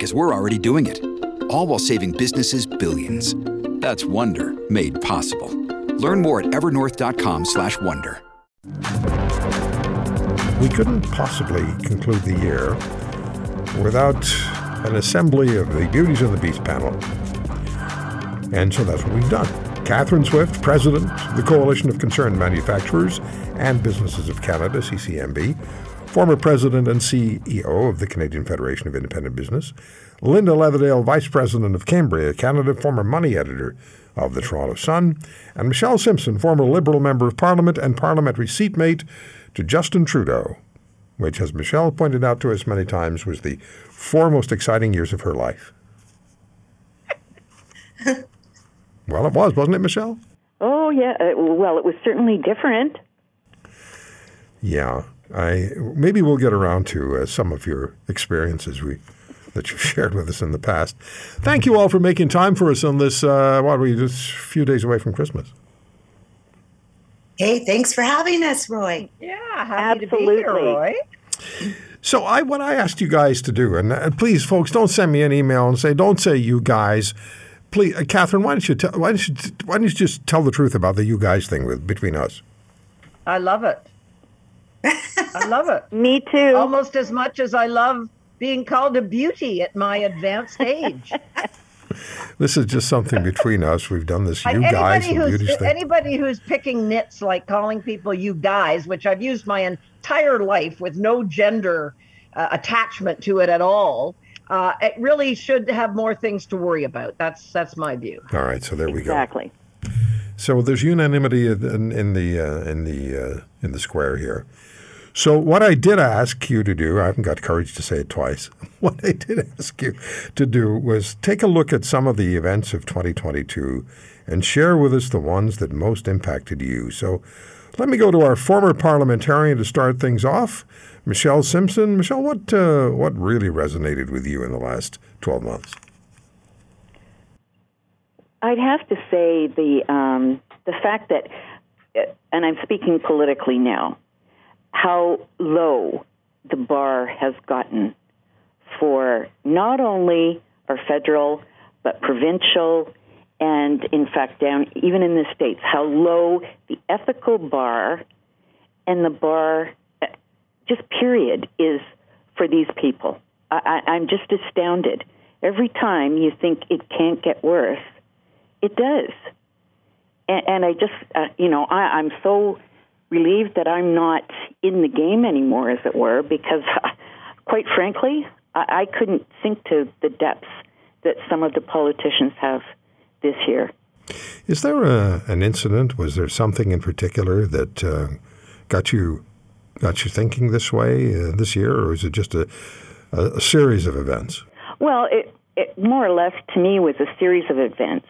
because we're already doing it. All while saving businesses billions. That's Wonder made possible. Learn more at evernorth.com/wonder. We couldn't possibly conclude the year without an assembly of the Beauties of the Beast panel. And so that's what we've done. Catherine Swift, President of the Coalition of Concerned Manufacturers and Businesses of Canada, CCMB, former President and CEO of the Canadian Federation of Independent Business, Linda Leatherdale, Vice President of Cambria, Canada, former money editor of the Toronto Sun, and Michelle Simson, former Liberal Member of Parliament and parliamentary seatmate to Justin Trudeau, which, as Michelle pointed out to us many times, was the four most exciting years of her life. well, it was, wasn't it, Michelle? Oh, yeah. Uh, well, it was certainly different. Yeah. I maybe we'll get around to uh, some of your experiences we that you've shared with us in the past. Thank you all for making time for us on this. Uh, what are we just a few days away from Christmas? Hey, thanks for having us, Roy. Yeah, happy Absolutely. to be here, Roy. So I what I asked you guys to do, and uh, please, folks, don't send me an email and say don't say you guys. Please, uh, Catherine, why don't you tell, why don't you why don't you just tell the truth about the you guys thing with between us? I love it. I love it. Me too. Almost as much as I love being called a beauty at my advanced age. this is just something between us. We've done this. You anybody guys, who's, anybody who's picking nits, like calling people you guys, which I've used my entire life with no gender uh, attachment to it at all. Uh, it really should have more things to worry about. That's that's my view. All right, so there we go. Exactly. So there's unanimity in, in the uh, in the uh, in the square here. So what I did ask you to do, I haven't got courage to say it twice. What I did ask you to do was take a look at some of the events of 2022 and share with us the ones that most impacted you. So let me go to our former parliamentarian to start things off, Michelle Simson. Michelle, what uh, what really resonated with you in the last 12 months? I'd have to say the um, the fact that, uh, and I'm speaking politically now, how low the bar has gotten for not only our federal but provincial and in fact down even in the states how low the ethical bar and the bar just period is for these people I, I, i'm just astounded every time you think it can't get worse it does. And, and I just, uh, you know, I, I'm so relieved that I'm not in the game anymore, as it were, because quite frankly, I, I couldn't sink to the depths that some of the politicians have this year. Is there a, an incident? Was there something in particular that uh, got you got you thinking this way uh, this year, or is it just a, a, a series of events? Well, it, it more or less to me was a series of events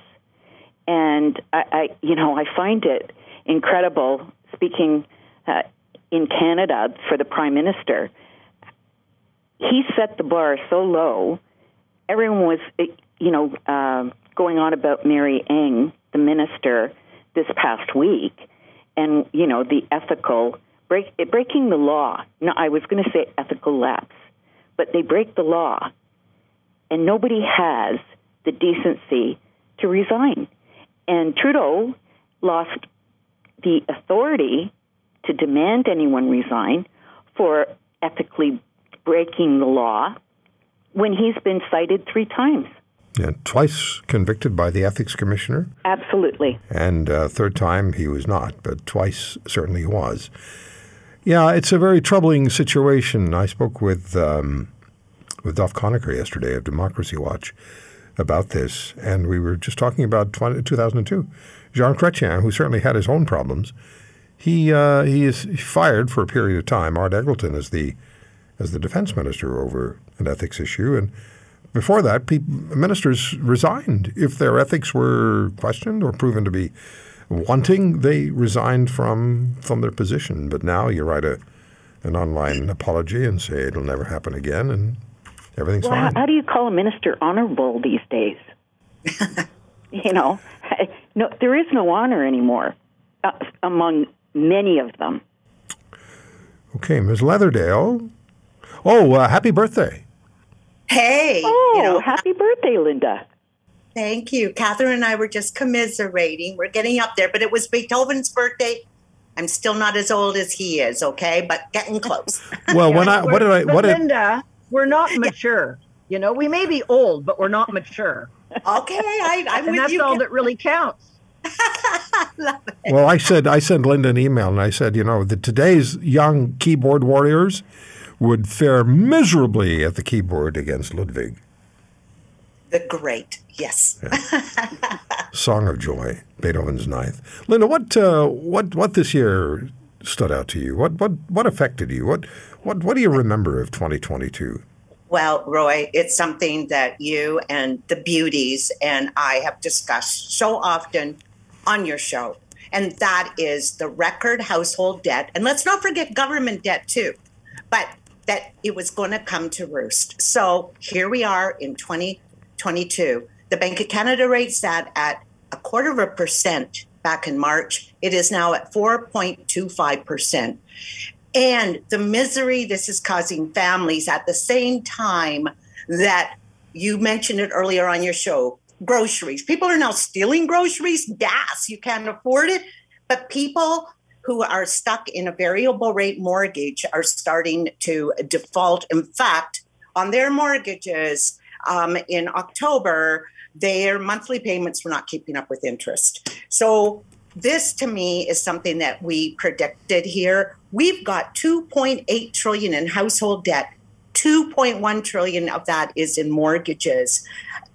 and I, I you know, I find it incredible speaking uh, in Canada for the Prime Minister. He set the bar so low. Everyone was, you know, uh, going on about Mary Ng, the minister, this past week, and you know the ethical break, breaking the law. No, I was going to say ethical lapse, but they break the law, and nobody has the decency to resign. And Trudeau lost the authority to demand anyone resign for ethically breaking the law when he's been cited three times. Yeah, twice convicted by the ethics commissioner. Absolutely. And uh, third time he was not, but twice certainly was. Yeah, it's a very troubling situation. I spoke with um, with Duff Conacher yesterday of Democracy Watch, about this, and we were just talking about 20, 2002. Jean Chrétien, who certainly had his own problems, he uh, he is fired for a period of time. Art Eggleton as the as the defense minister over an ethics issue, and before that, ministers resigned if their ethics were questioned or proven to be wanting. They resigned from from their position. But now you write a an online apology and say it'll never happen again, and everything's Well, how, fine. how do you call a minister honorable these days? you know, no, there is no honor anymore uh, among many of them. Okay, Ms. Leatherdale. Oh, uh, happy birthday! Hey, Oh, you know, happy birthday, Linda! thank you. Catherine and I were just commiserating. We're getting up there, but it was Beethoven's birthday. I'm still not as old as he is, okay, but getting close. Well, when I what did I But what did Linda, we're not mature. You know, we may be old, but we're not mature. okay, I, I'm And with that's you. all that really counts. Well, I said I sent Linda an email and I said, you know, that today's young keyboard warriors would fare miserably at the keyboard against Ludwig. the great, yes. Song of Joy, Beethoven's Ninth. Linda, what uh, what what this year stood out to you? What what what affected you? What what what do you remember of 2022? Well, Roy, it's something that you and the beauties and I have discussed so often on your show. And that is the record household debt. And let's not forget government debt, too, but that it was going to come to roost. So here we are in 2022. The Bank of Canada rates that at a quarter of a percent back in March. It is now at 4.25%. And the misery this is causing families at the same time that you mentioned it earlier on your show groceries. People are now stealing groceries, gas, you can't afford it. But people who are stuck in a variable rate mortgage are starting to default. In fact, on their mortgages um, in October, their monthly payments were not keeping up with interest. So, this to me is something that we predicted here. We've got 2.8 trillion in household debt. 2.1 trillion of that is in mortgages.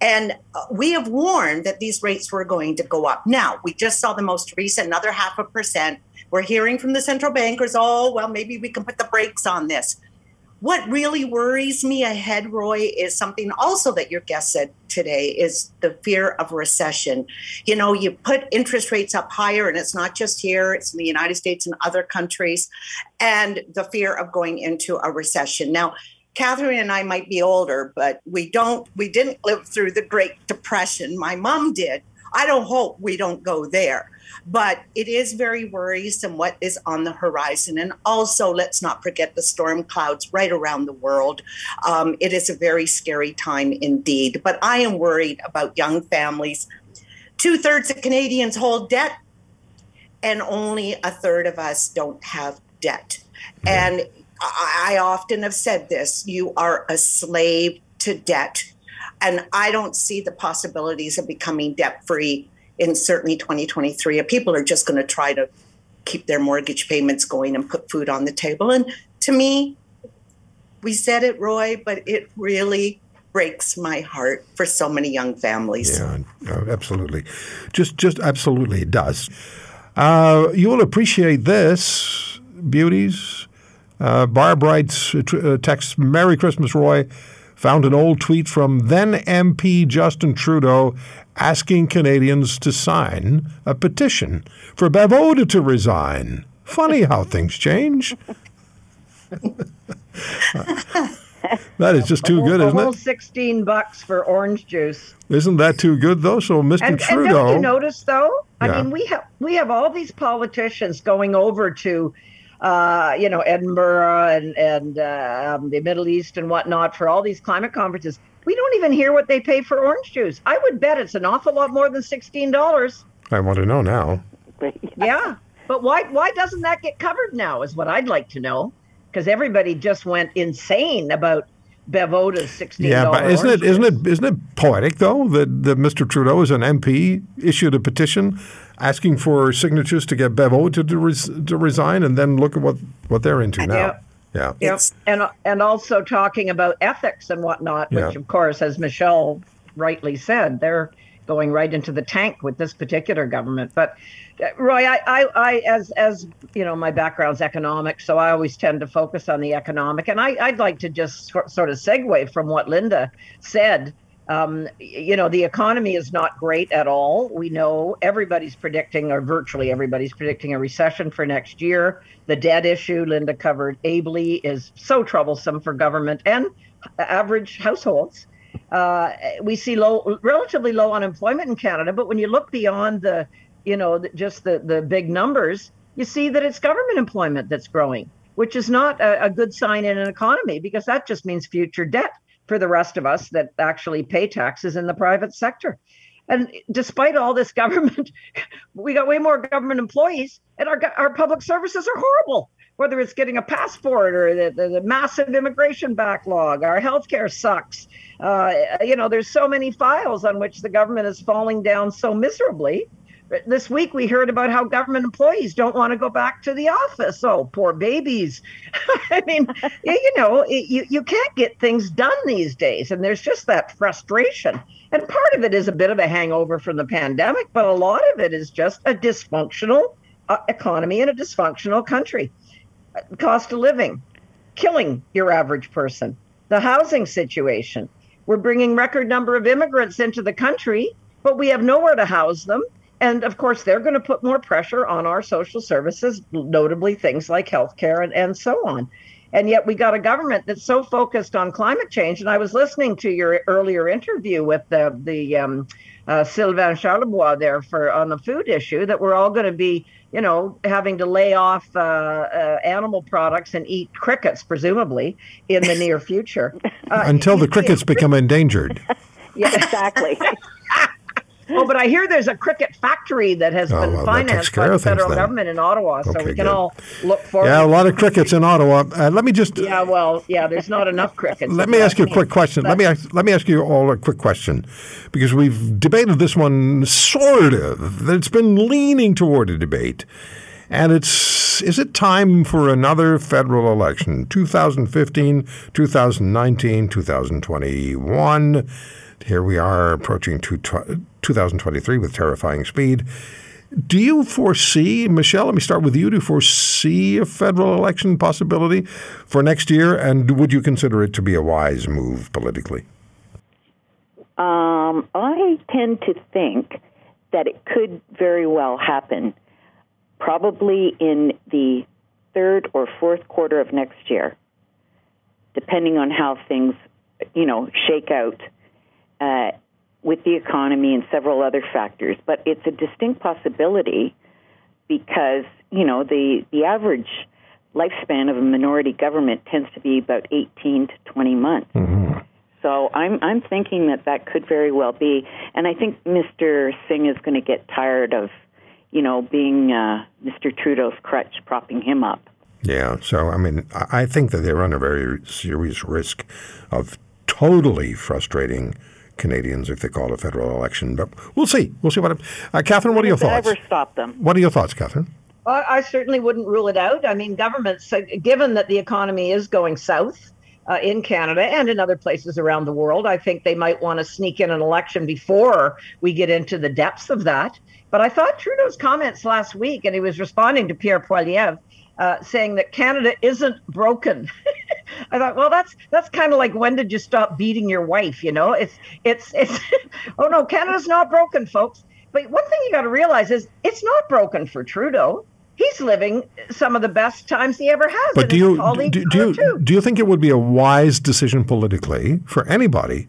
And uh, we have warned that these rates were going to go up. Now, we just saw the most recent, another half a percent. We're hearing from the central bankers, oh, well, maybe we can put the brakes on this. What really worries me ahead, Roy, is something also that your guest said today is the fear of recession. You know, you put interest rates up higher, and it's not just here, it's in the United States and other countries, and the fear of going into a recession. Now, Catherine and I might be older, but we don't we didn't live through the Great Depression. My mom did. I don't hope we don't go there. But it is very worrisome what is on the horizon. And also, let's not forget the storm clouds right around the world. Um, it is a very scary time indeed. But I am worried about young families. Two thirds of Canadians hold debt, and only a third of us don't have debt. And I I often have said this you are a slave to debt. And I don't see the possibilities of becoming debt free in certainly 2023. People are just going to try to keep their mortgage payments going and put food on the table. And to me, we said it, Roy, but it really breaks my heart for so many young families. Yeah, absolutely. Just, just absolutely, it does. Uh, you will appreciate this, beauties. Uh, Barb writes, uh, uh, Merry Christmas, Roy. Found an old tweet from then MP Justin Trudeau asking Canadians to sign a petition for Bev Oda to resign. Funny how things change. that is just too good, isn't it? 16 bucks for orange juice. Isn't that too good, though? So, Mr. And, and Trudeau. don't you notice though? I mean, we have we have all these politicians going over to, uh, you know, Edinburgh and and uh, um, the Middle East and whatnot for all these climate conferences. We don't even hear what they pay for orange juice. I would bet it's an awful lot more than sixteen dollars. I want to know now. Yeah, but why why doesn't that get covered now? Is what I'd like to know. Because everybody just went insane about Bev Oda's sixteen. Yeah, but isn't it isn't it isn't it poetic though that, that Mr. Trudeau, as an MP, issued a petition asking for signatures to get Bevo to to, res, to resign, and then look at what what they're into now. Yeah. Yeah. Yep. And and also talking about ethics and whatnot, which Yeah. of course, as Michelle rightly said, they're going right into the tank with this particular government. But Roy, I, I, I, as as you know, my background's economics, so I always tend to focus on the economic. And I, I'd like to just sort of segue from what Linda said. Um, you know, the economy is not great at all. We know everybody's predicting, or virtually everybody's predicting, a recession for next year. The debt issue, Linda covered ably, is so troublesome for government and average households. Uh, we see low, relatively low unemployment in Canada, but when you look beyond the, you know, just the the big numbers, you see that it's government employment that's growing, which is not a, a good sign in an economy because that just means future debt for the rest of us that actually pay taxes in the private sector. And despite all this government, we got way more government employees, and our our public services are horrible whether it's getting a passport or the, the, the massive immigration backlog, our healthcare sucks. Uh, you know, there's so many files on which the government is falling down so miserably. This week we heard about how government employees don't want to go back to the office. Oh, poor babies. I mean, you know, you, you can't get things done these days. And there's just that frustration. And part of it is a bit of a hangover from the pandemic, but a lot of it is just a dysfunctional uh, economy in a dysfunctional country cost of living, killing your average person, the housing situation. We're bringing record number of immigrants into the country, but we have nowhere to house them. And of course, they're going to put more pressure on our social services, notably things like healthcare and, and so on. And yet, we got a government that's so focused on climate change. And I was listening to your earlier interview with the the um, uh, Sylvain Charlebois there for on the food issue that we're all going to be you know, having to lay off uh, uh, animal products and eat crickets, presumably, in the near future. Uh, Until the crickets become endangered. yeah, exactly. oh, but I hear there's a cricket factory that has oh, been well, financed by the federal government in Ottawa, so okay, we can good. all look forward. Yeah, a lot of crickets in Ottawa. Uh, let me just. Yeah, well, yeah, there's not enough crickets. Let me ask you a quick question. Let me ask, let me ask you all a quick question, because we've debated this one sort of. It's been leaning toward a debate. And it's is it time for another federal election? 2015, 2019, 2021. Here we are approaching 2023 with terrifying speed. Do you foresee, Michelle, let me start with you, do you foresee a federal election possibility for next year? And would you consider it to be a wise move politically? Um, I tend to think that it could very well happen, probably in the third or fourth quarter of next year, depending on how things, you know, shake out uh, with the economy and several other factors. But it's a distinct possibility because you know the the average lifespan of a minority government tends to be about 18 to 20 months. Mm-hmm. So I'm I'm thinking that that could very well be, and I think Mr. Singh is going to get tired of, you know, being uh, Mr. Trudeau's crutch propping him up. Yeah. So I mean, I think that they run a very serious risk of totally frustrating Canadians if they call a federal election. But we'll see. We'll see what. Uh, Catherine, what are your thoughts? Ever stop them? What are your thoughts, Catherine? Well, I certainly wouldn't rule it out. I mean, governments, uh, given that the economy is going south uh, in Canada and in other places around the world, I think they might want to sneak in an election before we get into the depths of that. But I thought Trudeau's comments last week, and he was responding to Pierre Poilievre, uh, saying that Canada isn't broken. I thought, well, that's that's kind of like when did you stop beating your wife? You know, it's it's it's. oh no, Canada's not broken, folks. But one thing you got to realize is it's not broken for Trudeau. He's living some of the best times he ever has. But do you do, do you too. do you think it would be a wise decision politically for anybody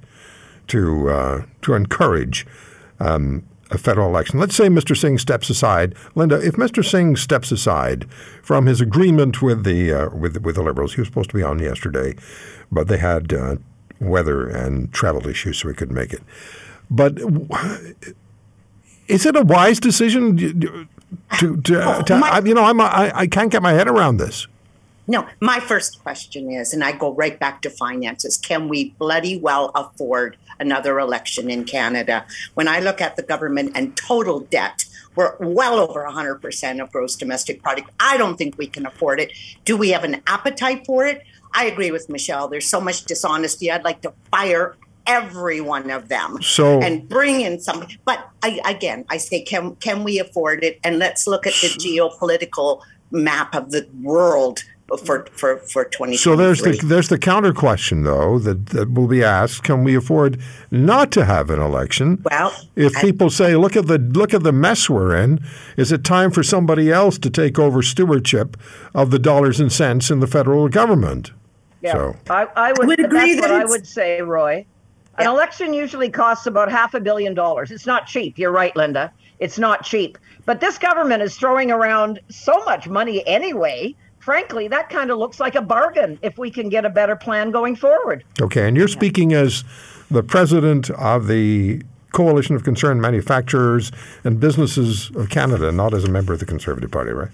to uh, to encourage um, a federal election. Let's say Mr. Singh steps aside. Linda, if Mr. Singh steps aside from his agreement with the uh, with with the Liberals, he was supposed to be on yesterday, but they had uh, weather and travel issues, so he couldn't make it. But is it a wise decision to, to, oh, to my, you know I'm, I, I can't get my head around this. No, my first question is, and I go right back to finances can we bloody well afford another election in Canada? When I look at the government and total debt, we're well over 100% of gross domestic product. I don't think we can afford it. Do we have an appetite for it? I agree with Michelle. There's so much dishonesty. I'd like to fire every one of them So- and bring in somebody. But I, again, I say, can can we afford it? And let's look at the geopolitical map of the world for for for twenty. So there's the there's the counter question though that, that will be asked: Can we afford not to have an election? Well, if I- people say, "Look at the look at the mess we're in," is it time for somebody else to take over stewardship of the dollars and cents in the federal government? Yeah, So I, I would, would agree that's that what I would say, Roy. An Yeah. election usually costs about half a billion dollars. It's not cheap. You're right, Linda. It's not cheap. But this government is throwing around so much money anyway. Frankly, that kind of looks like a bargain if we can get a better plan going forward. okay, and you're speaking as the president of the Coalition of Concerned Manufacturers and Businesses of Canada, not as a member of the Conservative Party, right?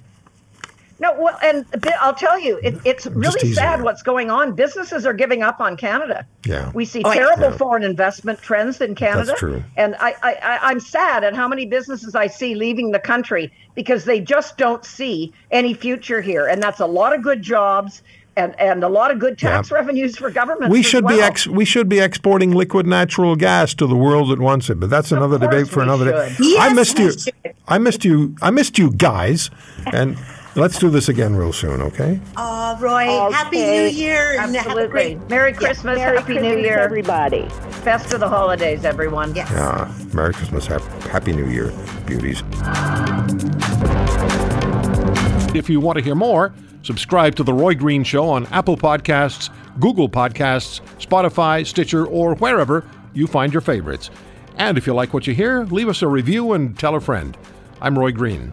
No, well, and I'll tell you, it, it's really sad what's going on. Businesses are giving up on Canada. Yeah. We see Oh, terrible Yeah. foreign investment trends in Canada. That's true. And I, I, I, I'm sad at how many businesses I see leaving the country because they just don't see any future here. And that's a lot of good jobs and, and a lot of good tax Yeah. revenues for governments. We as should be ex- we should be exporting liquid natural gas to the world that wants it, but that's another debate for we another day. should. I missed you. should. I missed you. I missed you guys, and let's do this again real soon, okay? Oh, Roy, Happy New Year. and have a Absolutely. great- Merry Christmas, Merry Happy New Christmas, Year, everybody. best of the holidays, everyone. Yes. Uh, Merry Christmas, hap- Happy New Year, beauties. If you want to hear more, subscribe to The Roy Green Show on Apple Podcasts, Google Podcasts, Spotify, Stitcher, or wherever you find your favorites. And if you like what you hear, leave us a review and tell a friend. I'm Roy Green.